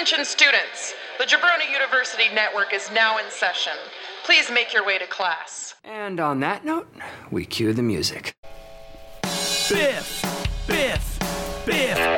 Attention students, the Jabroni University Network is now in session. Please make your way to class. And on that note, we cue the music. Biff, Biff, Biff, Biff, Biff,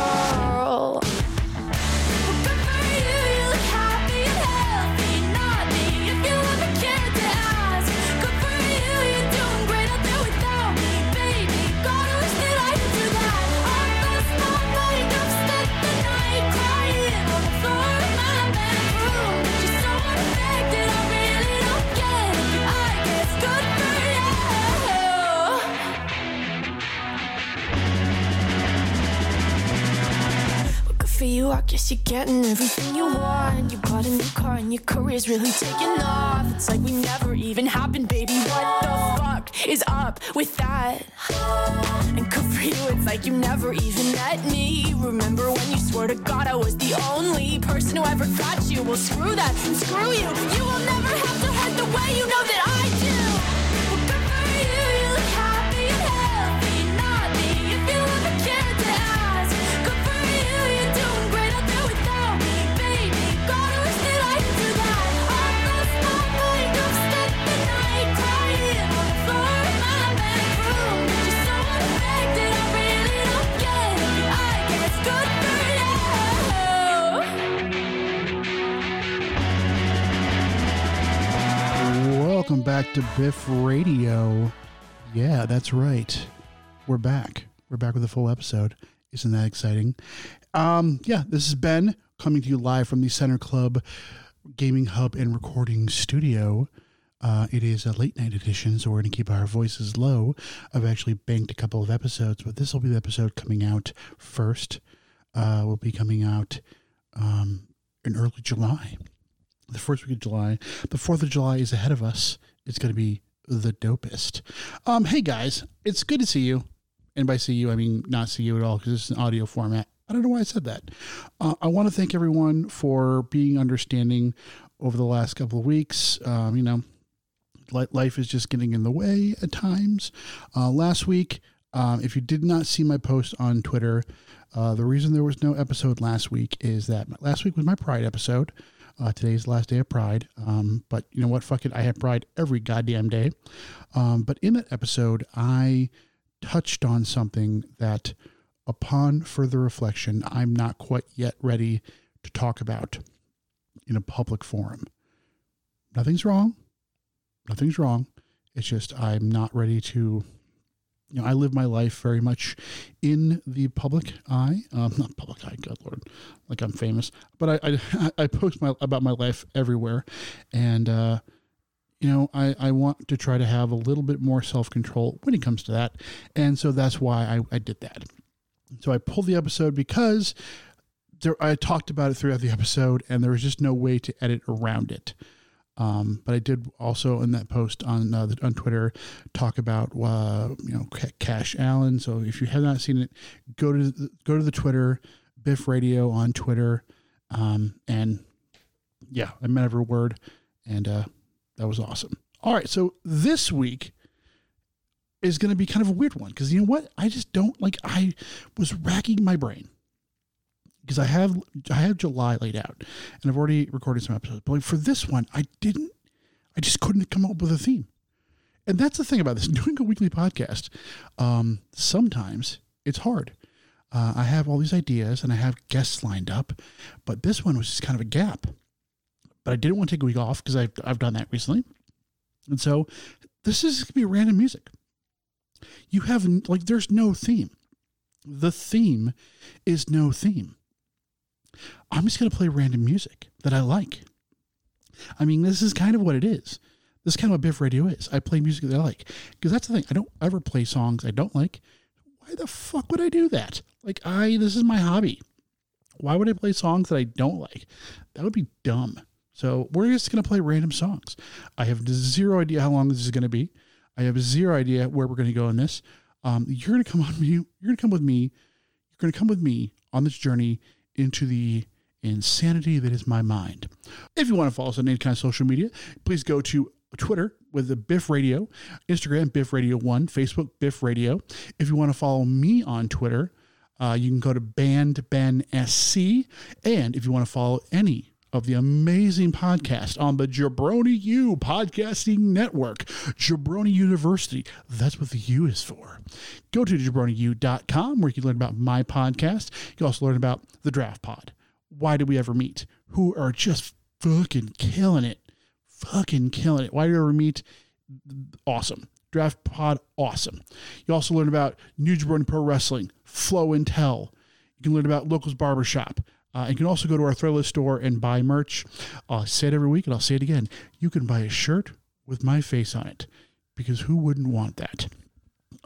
For you, I guess you're getting everything you want. You bought a new car and your career's really taking off. It's like we never even happened, baby. What the fuck is up with that? And good for you, it's like you never even met me. Remember when you swore to God I was the only person who ever got you? Well, screw that and screw you. You will never have to hurt the way you know that I Welcome back to Biff Radio. Yeah, that's right. We're back. We're back with a full episode. Isn't that exciting? Um, yeah, this is Ben coming to you live from the Center Club Gaming Hub and Recording Studio. Uh, it is a late night edition, so we're going to keep our voices low. I've actually banked a couple of episodes, but this will be the episode coming out first. Uh, will be coming out um, in early July the first week of July. The 4th of July is ahead of us. It's going to be the dopest. Um, hey guys, it's good to see you. And by see you, I mean not see you at all because it's an audio format. I don't know why I said that. Uh, I want to thank everyone for being understanding over the last couple of weeks. Um, you know, life is just getting in the way at times. Uh, last week, um, if you did not see my post on Twitter, uh, the reason there was no episode last week is that last week was my Pride episode. Uh, today's the last day of Pride. Um, but you know what? Fuck it. I have Pride every goddamn day. Um, but in that episode, I touched on something that, upon further reflection, I'm not quite yet ready to talk about in a public forum. Nothing's wrong. Nothing's wrong. It's just I'm not ready to. You know, I live my life very much in the public eye. Um, not public eye, God Lord, like I'm famous. But I I, I post my about my life everywhere, and uh, you know I I want to try to have a little bit more self control when it comes to that, and so that's why I I did that. So I pulled the episode because there, I talked about it throughout the episode, and there was just no way to edit around it. Um, but I did also in that post on uh, on Twitter talk about uh, you know Ca- Cash Allen. So if you have not seen it, go to the, go to the Twitter Biff Radio on Twitter, um, and yeah, I meant every word, and uh, that was awesome. All right, so this week is going to be kind of a weird one because you know what? I just don't like. I was racking my brain because I have I have July laid out, and I've already recorded some episodes. But like for this one, I didn't. I just couldn't come up with a theme, and that's the thing about this doing a weekly podcast. Um, sometimes it's hard. Uh, I have all these ideas and I have guests lined up, but this one was just kind of a gap. But I didn't want to take a week off because I've I've done that recently, and so this is gonna be random music. You have like there's no theme. The theme is no theme. I'm just going to play random music that I like. I mean, this is kind of what it is. This is kind of what Biff Radio is. I play music that I like. Because that's the thing. I don't ever play songs I don't like. Why the fuck would I do that? Like, I, this is my hobby. Why would I play songs that I don't like? That would be dumb. So we're just going to play random songs. I have zero idea how long this is going to be. I have zero idea where we're going to go in this. Um, you're going to come on me. You're going to come with me. You're going to come with me on this journey into the insanity that is my mind. If you want to follow us on any kind of social media, please go to Twitter with the Biff Radio, Instagram Biff Radio One, Facebook Biff Radio. If you want to follow me on Twitter, uh, you can go to Band Ben SC, and if you want to follow any of the amazing podcast on the Jabroni U Podcasting Network, Jabroni University. That's what the U is for. Go to jabroniu.com where you can learn about my podcast. You can also learn about the Draft Pod. Why did we ever meet? Who are just fucking killing it. Fucking killing it. Why did we ever meet? Awesome. Draft Pod, awesome. You also learn about New Jabroni Pro Wrestling, Flow and Tell. You can learn about Locals Barbershop. Uh, you can also go to our Thriller store and buy merch. I'll say it every week and I'll say it again. You can buy a shirt with my face on it because who wouldn't want that?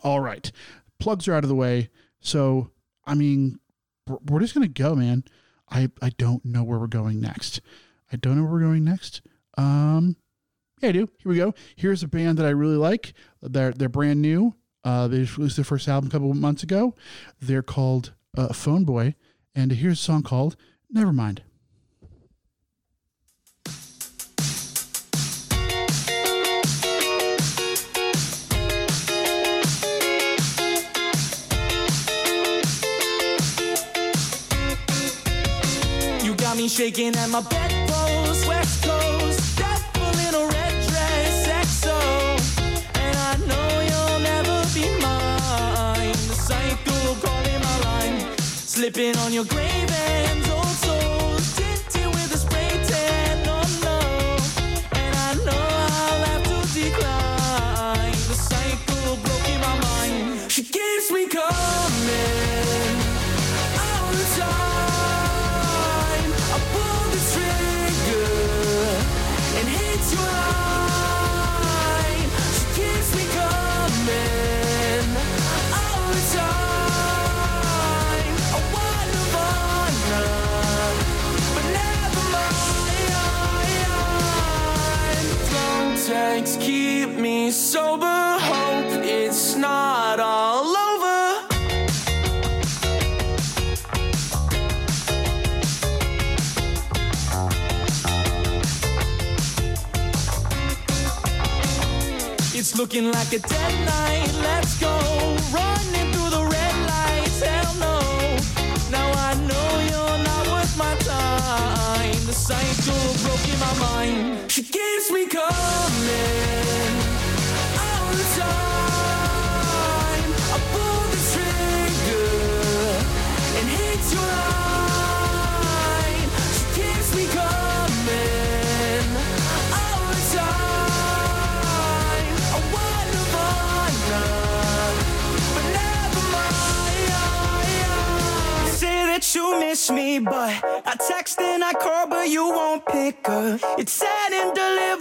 All right. Plugs are out of the way. So, I mean, we're- just going to go, man. I, I don't know where we're going next. I don't know where we're going next. Um, yeah, I do. Here we go. Here's a band that I really like. They're they're brand new. Uh, they just released their first album a couple of months ago. They're called uh, Phone Boy, and here's a song called Nevermind. You got me shaking at my bedpost, slipping on your grave ends, old souls, tinted with a spray tan, no, no. And I know I'll have to decline. The cycle broke in my mind. She keeps me coming looking like a dead night. Let's go. Running through the red lights. Hell no. Now I know you're not worth my time. The cycle broke in my mind. She keeps me coming. All the time. I pull the trigger and hit your line. You miss me, but I text and I call, but you won't pick up. It's sad and delivered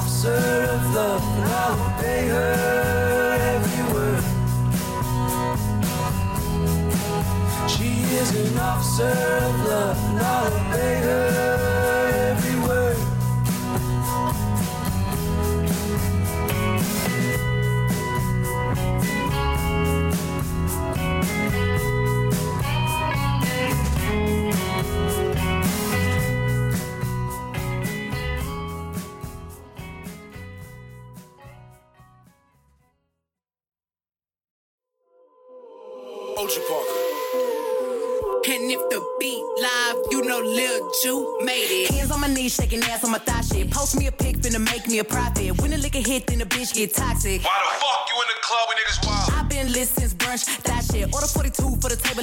officer of love, and I'll obey her every word. She is an officer of love, a profit. When the liquor hit, then the bitch get toxic. Why the fuck you in the club when niggas wild?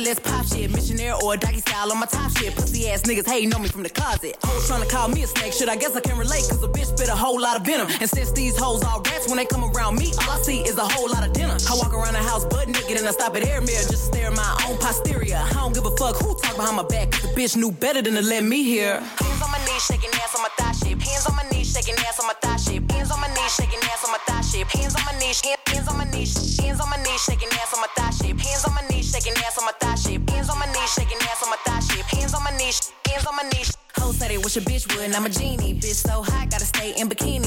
Let's pop shit. Missionaire or a doggy style on my top shit. Pussy ass niggas hating on me from the closet. Hoes trying to call me a snake, shit. I guess I can relate, cause a bitch spit a whole lot of venom. And since these hoes all rats, when they come around me, all I see is a whole lot of dinner. I walk around the house butt naked and I stop at air mirror just stare at my own posterior. I don't give a fuck who talk behind my back, cause the bitch knew better than to let me hear. Hands on my knees, shaking ass on my thigh shape. Hands on my knees, shaking ass on my thigh shape. Hands on my knees, shaking ass on my thigh shape. Hands on my knees, hands on my knees, hands on my knees, shaking ass on my thigh shape. Hands on my knees, shaking ass on my thigh shape. Hands on my knees, shaking ass on my thigh shape. Hands on my knees, hands on my knees. Hoes said they wish a bitch would, and I'm a genie. Bitch so hot, gotta stay in bikinis.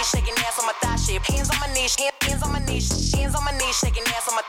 shaking ass on my thigh shape. Hands on my knees, hand- hands on my knees, hands on my knees, shaking ass on my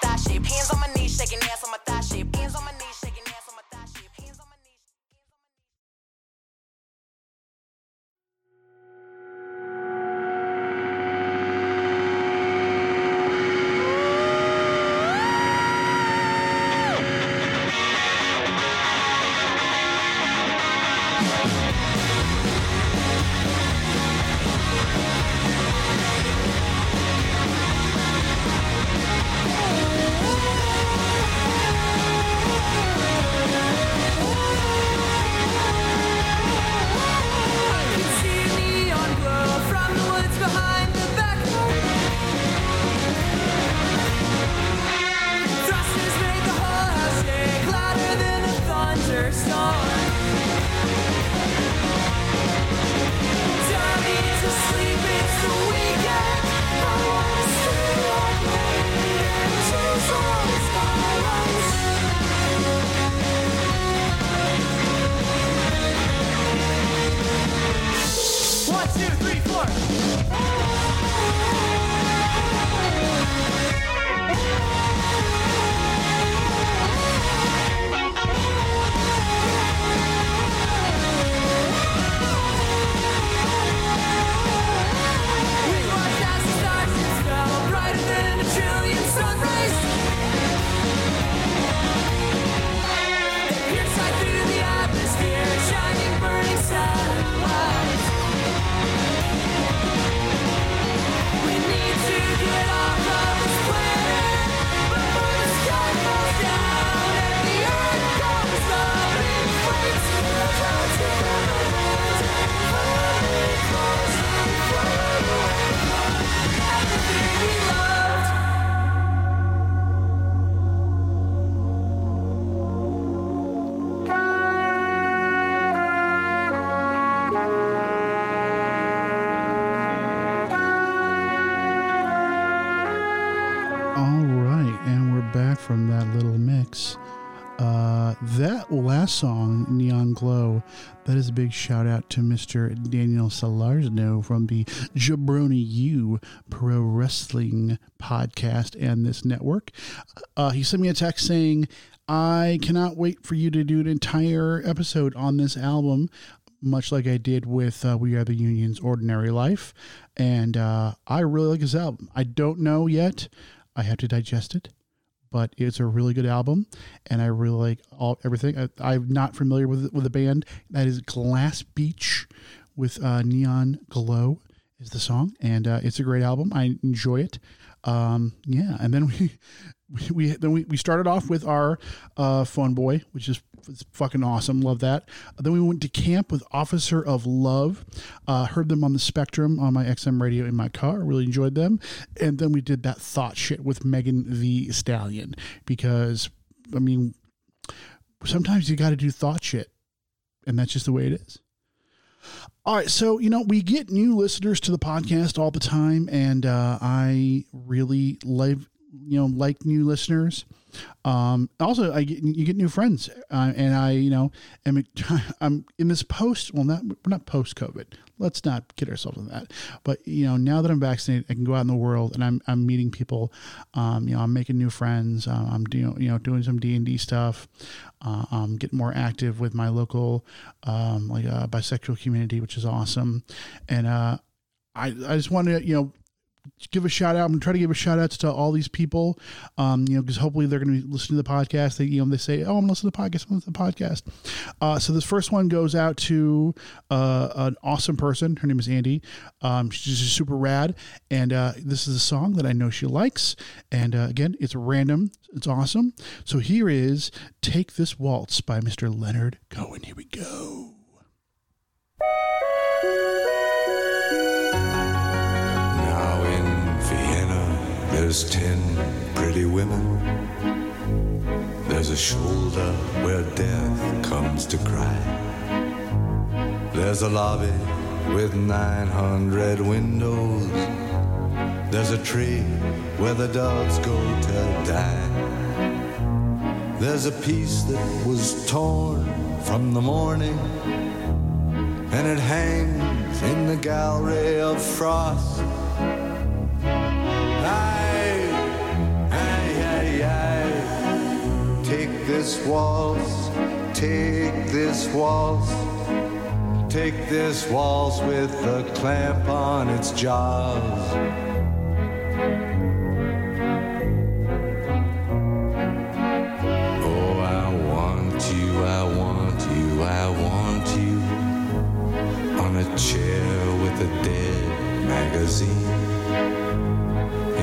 big shout out to Mr. Daniel Salarno from the Jabroni U Pro Wrestling podcast and this network. Uh, he sent me a text saying, I cannot wait for you to do an entire episode on this album, much like I did with uh, We Are the Union's Ordinary Life. And uh, I really like this album. I don't know yet, I have to digest it but it's a really good album, and I really like all everything. I, am not familiar with with the band that is Glass Beach with uh, Neon Glow is the song, and uh, it's a great album. I enjoy it. Um, yeah, and then we we then we, we started off with our uh, Boy, which is fucking awesome. Love that. Then we went to camp with Officer of Love. Uh, heard them on the Spectrum on my XM radio in my car. Really enjoyed them. And then we did that thot shit with Megan Thee Stallion because I mean, sometimes you got to do thot shit, and that's just the way it is. All right, so you know we get new listeners to the podcast all the time, and uh, I really love you know like new listeners. Um, also, I get, you get new friends, uh, and I you know am I'm in this post. Well, not we're not post COVID. Let's not kid ourselves on that. But you know, now that I'm vaccinated, I can go out in the world, and I'm I'm meeting people. Um, you know, I'm making new friends. Uh, I'm doing you know doing some D and D stuff. Uh, I'm getting more active with my local um, like uh, bisexual community, which is awesome, and uh, I I just want to you know give a shout out. I'm gonna try to give a shout out to all these people, um, you know, because hopefully they're gonna be listening to the podcast. They, you know, they say, "Oh, I'm listening to the podcast. I'm listening to the podcast." Uh, so this first one goes out to uh, an awesome person. Her name is Andy. Um, she's just super rad, and uh, this is a song that I know she likes. And uh, again, it's random. It's awesome. So here is "Take This Waltz" by Mr. Leonard Cohen. Here we go. There's ten pretty women. There's a shoulder where death comes to cry. There's a lobby with 900 windows. There's a tree where the doves go to die. There's a piece that was torn from the morning and it hangs in the gallery of frost. Take this waltz, take this waltz, take this waltz with a clamp on its jaws. Oh, I want you, I want you, I want you on a chair with a dead magazine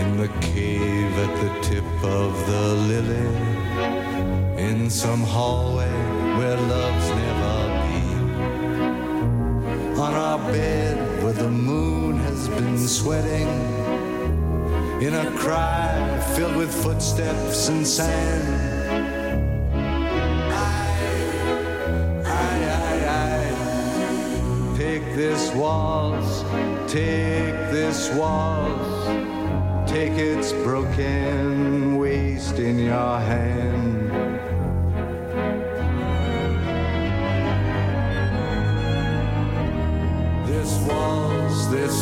in the cave at the tip of the lily in some hallway where love's never been on our bed where the moon has been sweating in a cry filled with footsteps and sand. Take this waltz, take this waltz, take its broken waist in your hand.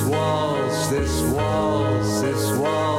Waltz, this waltz, this waltz,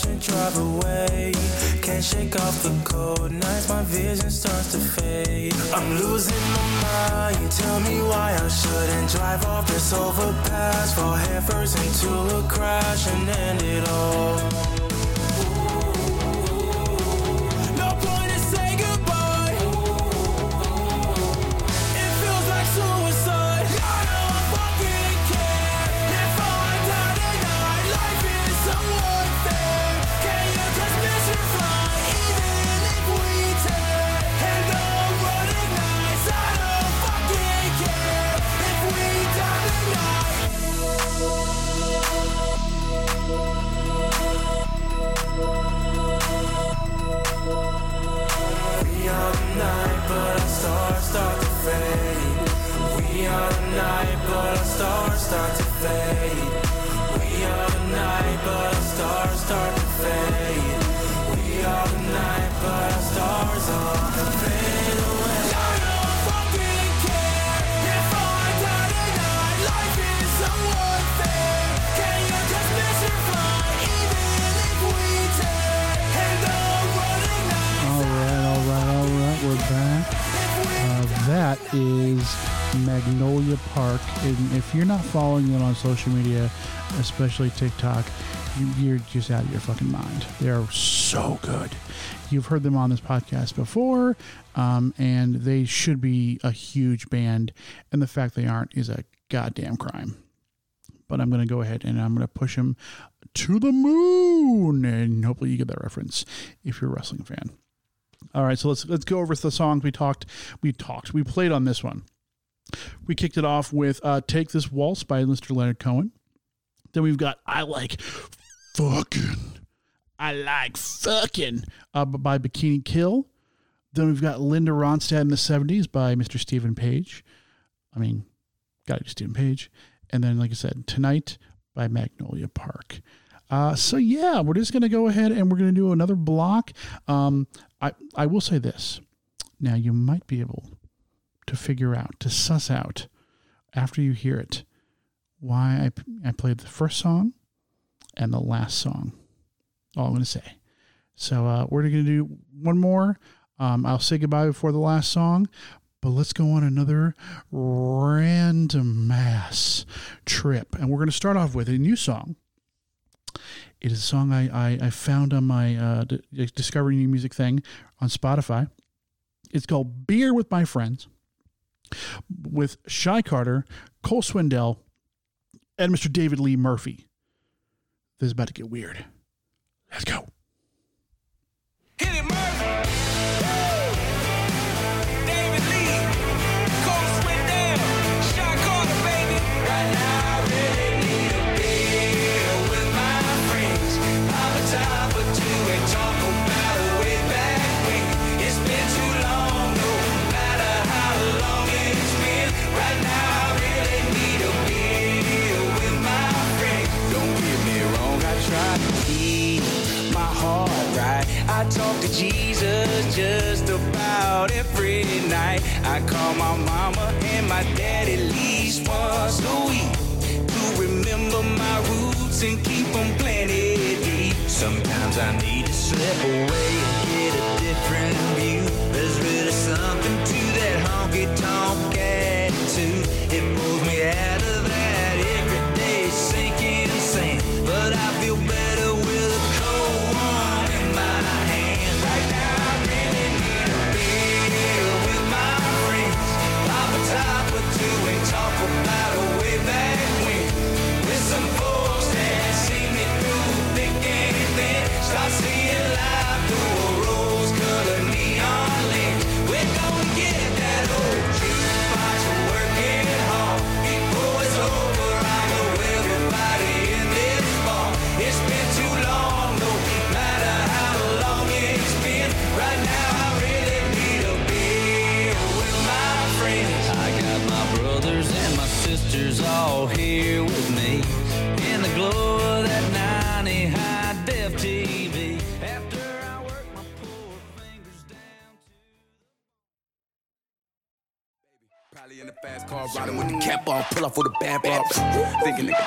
watching drive away. Can't shake off the cold nights, my vision starts to fade. I'm losing my mind. You tell me why I shouldn't drive off this overpass. Fall headfirst into a crash and end it all. Park. And if you're not following them on social media, especially TikTok, you, you're just out of your fucking mind. They are so good. You've heard them on this podcast before, um, and they should be a huge band. And the fact they aren't is a goddamn crime but I'm going to go ahead and I'm going to push them to the moon, and hopefully you get that reference if you're a wrestling fan. All right, so let's let's go over the songs we talked. We talked. We played on this one. We kicked it off with uh, "Take This Waltz" by Mr. Leonard Cohen. Then we've got "I Like Fucking." I like fucking uh, by Bikini Kill. Then we've got Linda Ronstadt in the 70s by Mr. Steven Page. I mean, gotta do Steven Page. And then, like I said, Tonight by Magnolia Park. Uh, so yeah, we're just gonna go ahead and we're gonna do another block. Um, I I will say this. Now you might be able to figure out to suss out after you hear it why I I played the first song and the last song. All I'm gonna say. So uh, we're gonna do one more. Um, I'll say goodbye before the last song, but let's go on another random mass trip. And we're going to start off with a new song. It is a song I, I, I found on my uh, Discovering New Music thing on Spotify. It's called Beer with My Friends with Shy Carter, Cole Swindell, and Mr. David Lee Murphy. This is about to get weird. Let's go. Jesus just about every night. I call my mama and my daddy at least once a week to remember my roots and keep them planted deep. Sometimes I need to slip away and get a different view. There's really something to that honky tonk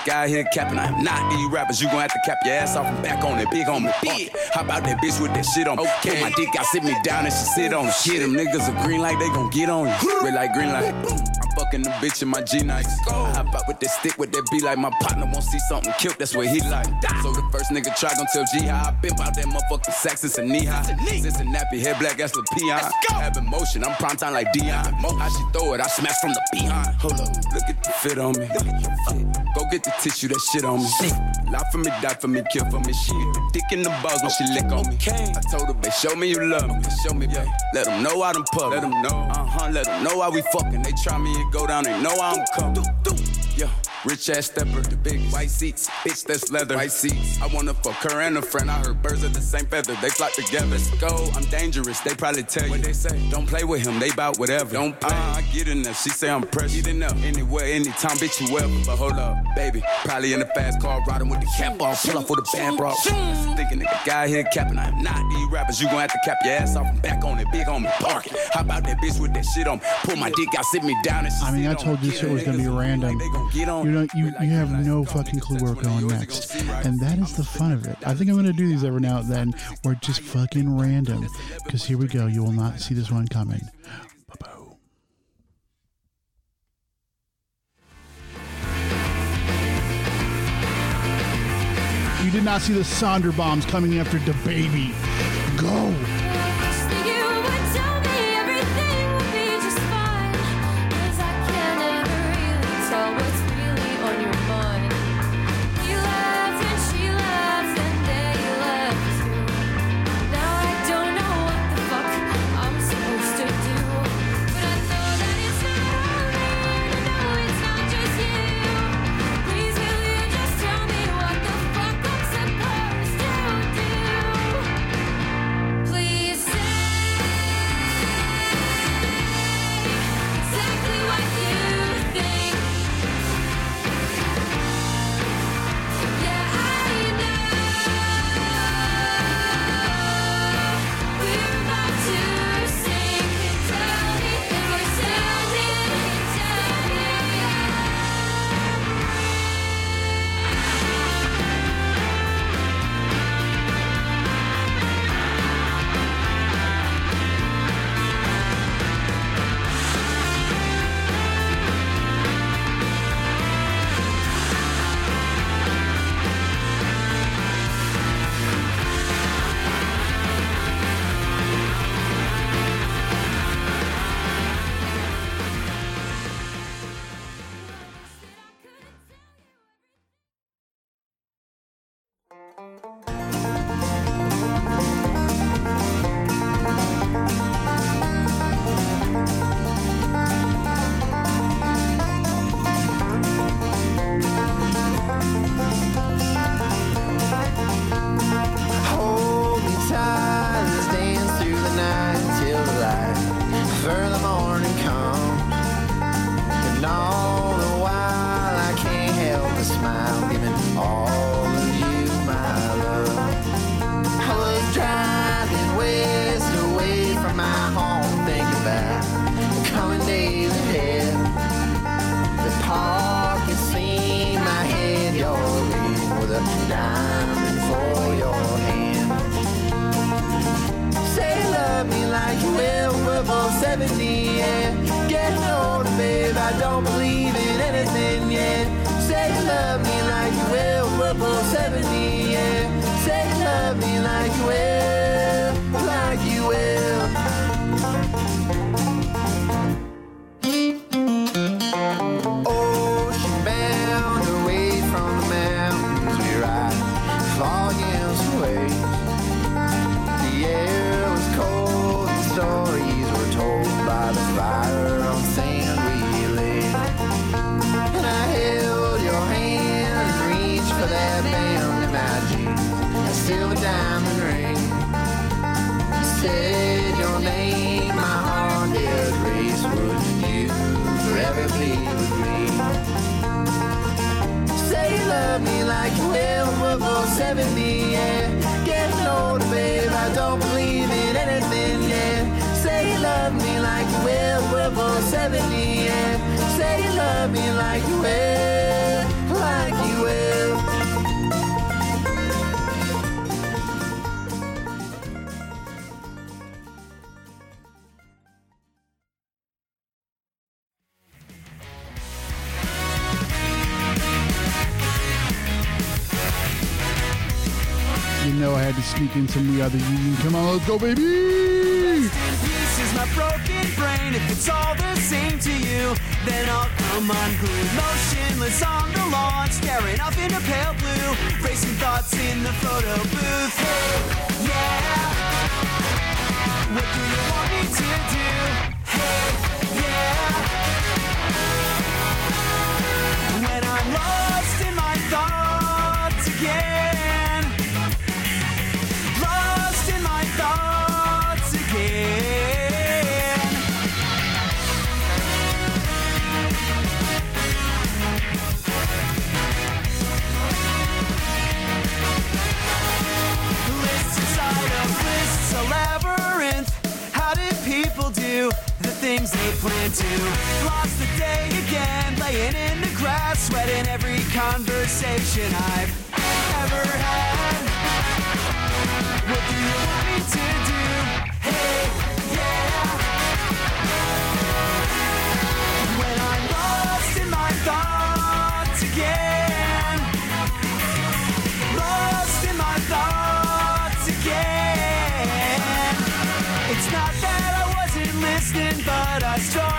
guy here capping, I am not these rappers. You gon' have to cap your ass off and back on it, big on me. Big. How about that bitch with that shit on? Okay. my dick, I sit me down and she sit on it. Shit, them niggas are green like they gon' get on you. Red like green light. Fucking the bitch in my G nights. I hop out with that stick, with that be like my partner won't see something killed. That's what he like. So the first nigga try gon' tell G how I been out that motherfucking sack since a knee high. Since a nappy head black ass the peon. Having motion, I'm prime time like Deion. How she throw it, I smash from the behind. Hold up, look at the fit on me. Go get the tissue, that shit on me. Lie for me, die for me, kill for me. She get the dick in the balls when she lick on me. I told her, babe, show me you love me. Show me, babe. Let them know I done puff. Let them know. Uh huh, let them know why we fucking. They try me and go down, they know I'm coming. Yeah, rich ass stepper, the big white seats, bitch that's leather. White seats. I wanna fuck her and a friend. I heard birds of the same feather, they flock together. Let's go, I'm dangerous. They probably tell you what they say. Don't play with him, they bout whatever. Don't play. Uh, I get in there. She say I'm precious. Get enough. Anywhere, anytime, bitch you ever. But hold up, baby. Probably in the fast car, riding with the cap off, pull off with the band bro. Thinking nigga guy here capping. I am not these rappers. You gon' have to cap your ass off and back on it, big on me, park it. How about that bitch with that shit on? me? Pull my dick out, sit me down and she I mean, I told you shit was gonna be random. Get on You you, you have no fucking clue where we're going next, and that is the fun of it. I think I'm gonna do these every now and then, where just fucking random. Because here we go. You will not see this one coming. You did not see the Sonder bombs coming after the baby. Go. 70, yeah. Getting older, babe, I don't believe in anything, yeah. Say you love me like you will, we're both 70, yeah. Say you love me like you will, sneak in some We the Union. Come on, let's go, baby! This is my broken brain. If it's all the same to you, then I'll come. Motionless on the lawn, staring up into pale blue. Racing thoughts in the photo booth. Hey, yeah. What do you want me to do? Hey, yeah. When I'm lost in my thoughts again. The things they plan to? Lost the day again, laying in the grass, sweating every conversation I've ever had. What do you want me to do? Hey, but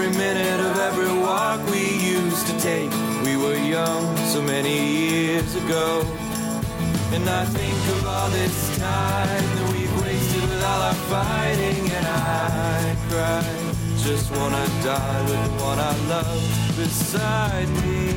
every minute of every walk we used to take. We were young so many years ago. And I think of all this time that we've wasted with all our fighting, and I cry. Just wanna die with the one I love beside me.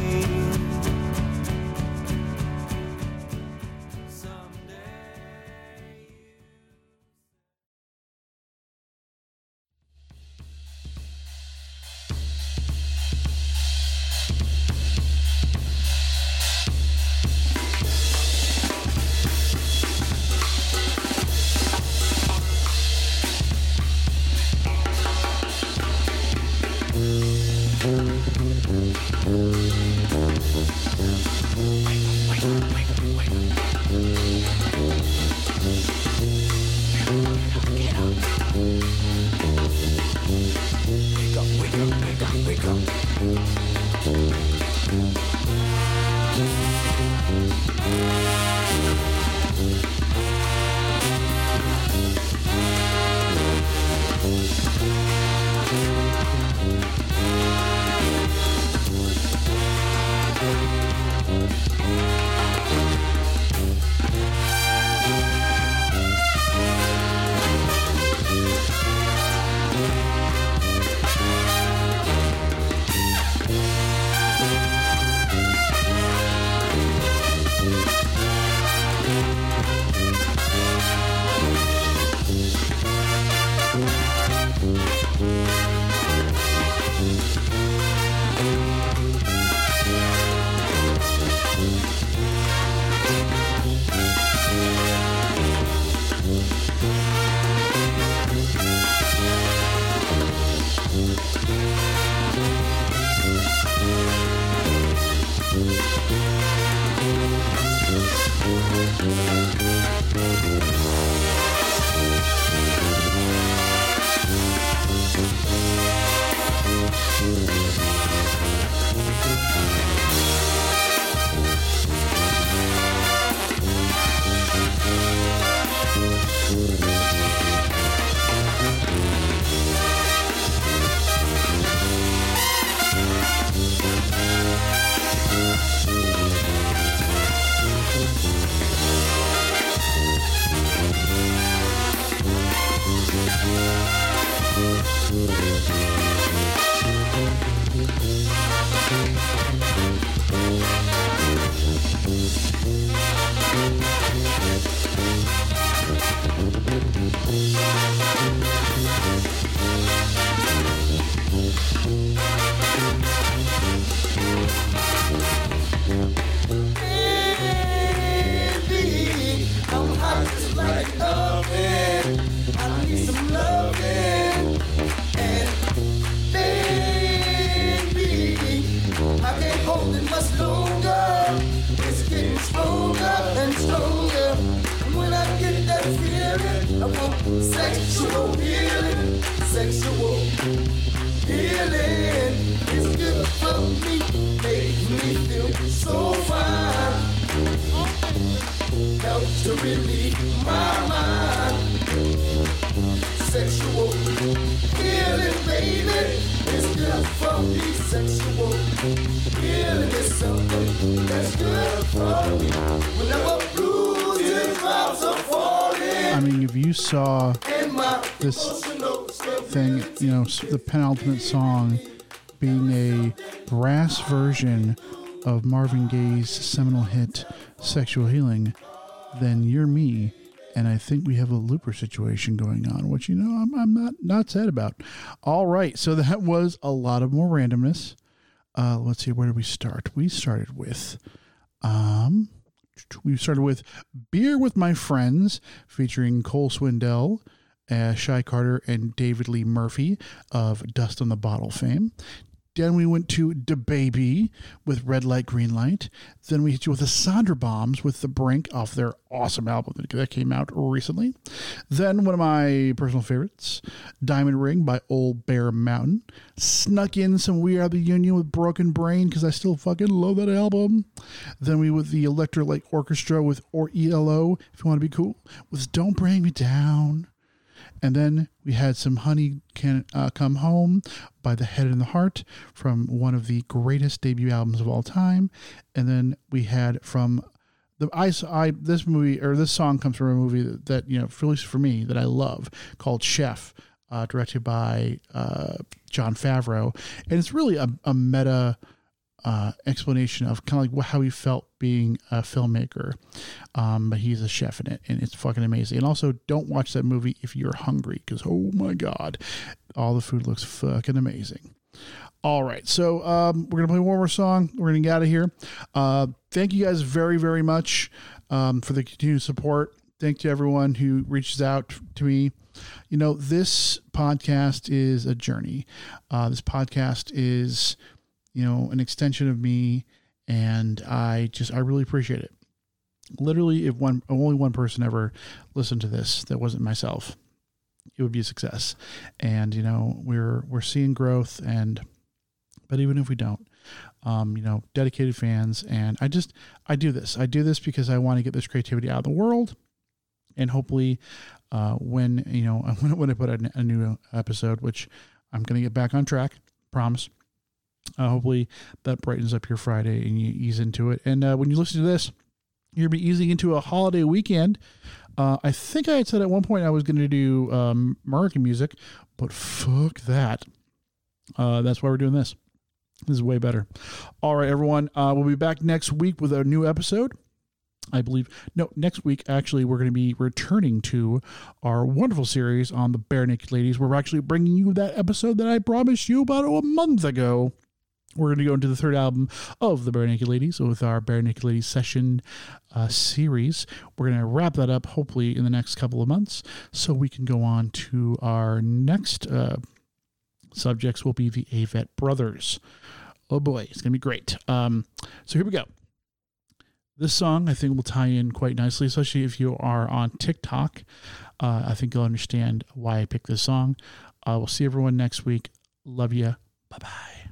this thing, you know, the penultimate song being a brass version of Marvin Gaye's seminal hit Sexual Healing, then you're me. And I think we have a looper situation going on, which, you know, I'm, I'm not, not sad about. All right. So that was a lot of more randomness. Uh, let's see. Where did we start? We started with, um, we started with Beer with My Friends featuring Cole Swindell uh, Shy Carter, and David Lee Murphy of Dust on the Bottle fame. Then we went to DaBaby with Red Light, Green Light. Then we hit you with the Sonder Bombs with The Brink off their awesome album that came out recently. Then one of my personal favorites, Diamond Ring by Old Bear Mountain. Snuck in some We Are the Union with Broken Brain because I still fucking love that album. Then we with the Electric Orchestra with or ELO, if you want to be cool, with Don't Bring Me Down. And then we had some Honey Can uh, Come Home by The Head and the Heart from one of the greatest debut albums of all time. And then we had from the I, I this movie or this song comes from a movie that, that you know, at least for me, that I love called Chef, uh, directed by uh, Jon Favreau. And it's really a, a meta uh, explanation of kind of like how he felt being a filmmaker. Um, but he's a chef in it, and it's fucking amazing. And also, don't watch that movie if you're hungry, because oh my god, all the food looks fucking amazing. All right, so um, we're gonna play one more song. We're gonna get out of here. Uh, thank you guys very, very much um, for the continued support. Thank you everyone who reaches out to me. You know, this podcast is a journey. Uh, this podcast is you know, an extension of me, and I just I really appreciate it. Literally, if one only one person ever listened to this that wasn't myself, it would be a success. And you know, we're we're seeing growth, and but even if we don't, um, you know, dedicated fans, and I just I do this. I do this because I want to get this creativity out of the world, and hopefully, uh, when you know when when I put a, a new episode, which I'm going to get back on track, promise uh, hopefully that brightens up your Friday and you ease into it. And uh, when you listen to this, you'll be easing into a holiday weekend. Uh, I think I had said at one point I was going to do um, American music, but fuck that. Uh, that's why we're doing this. This is way better. All right, everyone. Uh, we'll be back next week with a new episode. I believe. No, next week, actually, we're going to be returning to our wonderful series on the Barenaked Ladies. We're actually bringing you that episode that I promised you about a month ago we're going to go into the third album of the Barenaked Ladies with our Barenaked Ladies session uh, series. We're going to wrap that up hopefully in the next couple of months so we can go on to our next uh, subjects will be the Avett Brothers. Oh boy, it's going to be great. Um, so here we go. This song I think will tie in quite nicely, especially if you are on TikTok. Uh, I think you'll understand why I picked this song. Uh, we'll see everyone next week. Love you. Bye bye.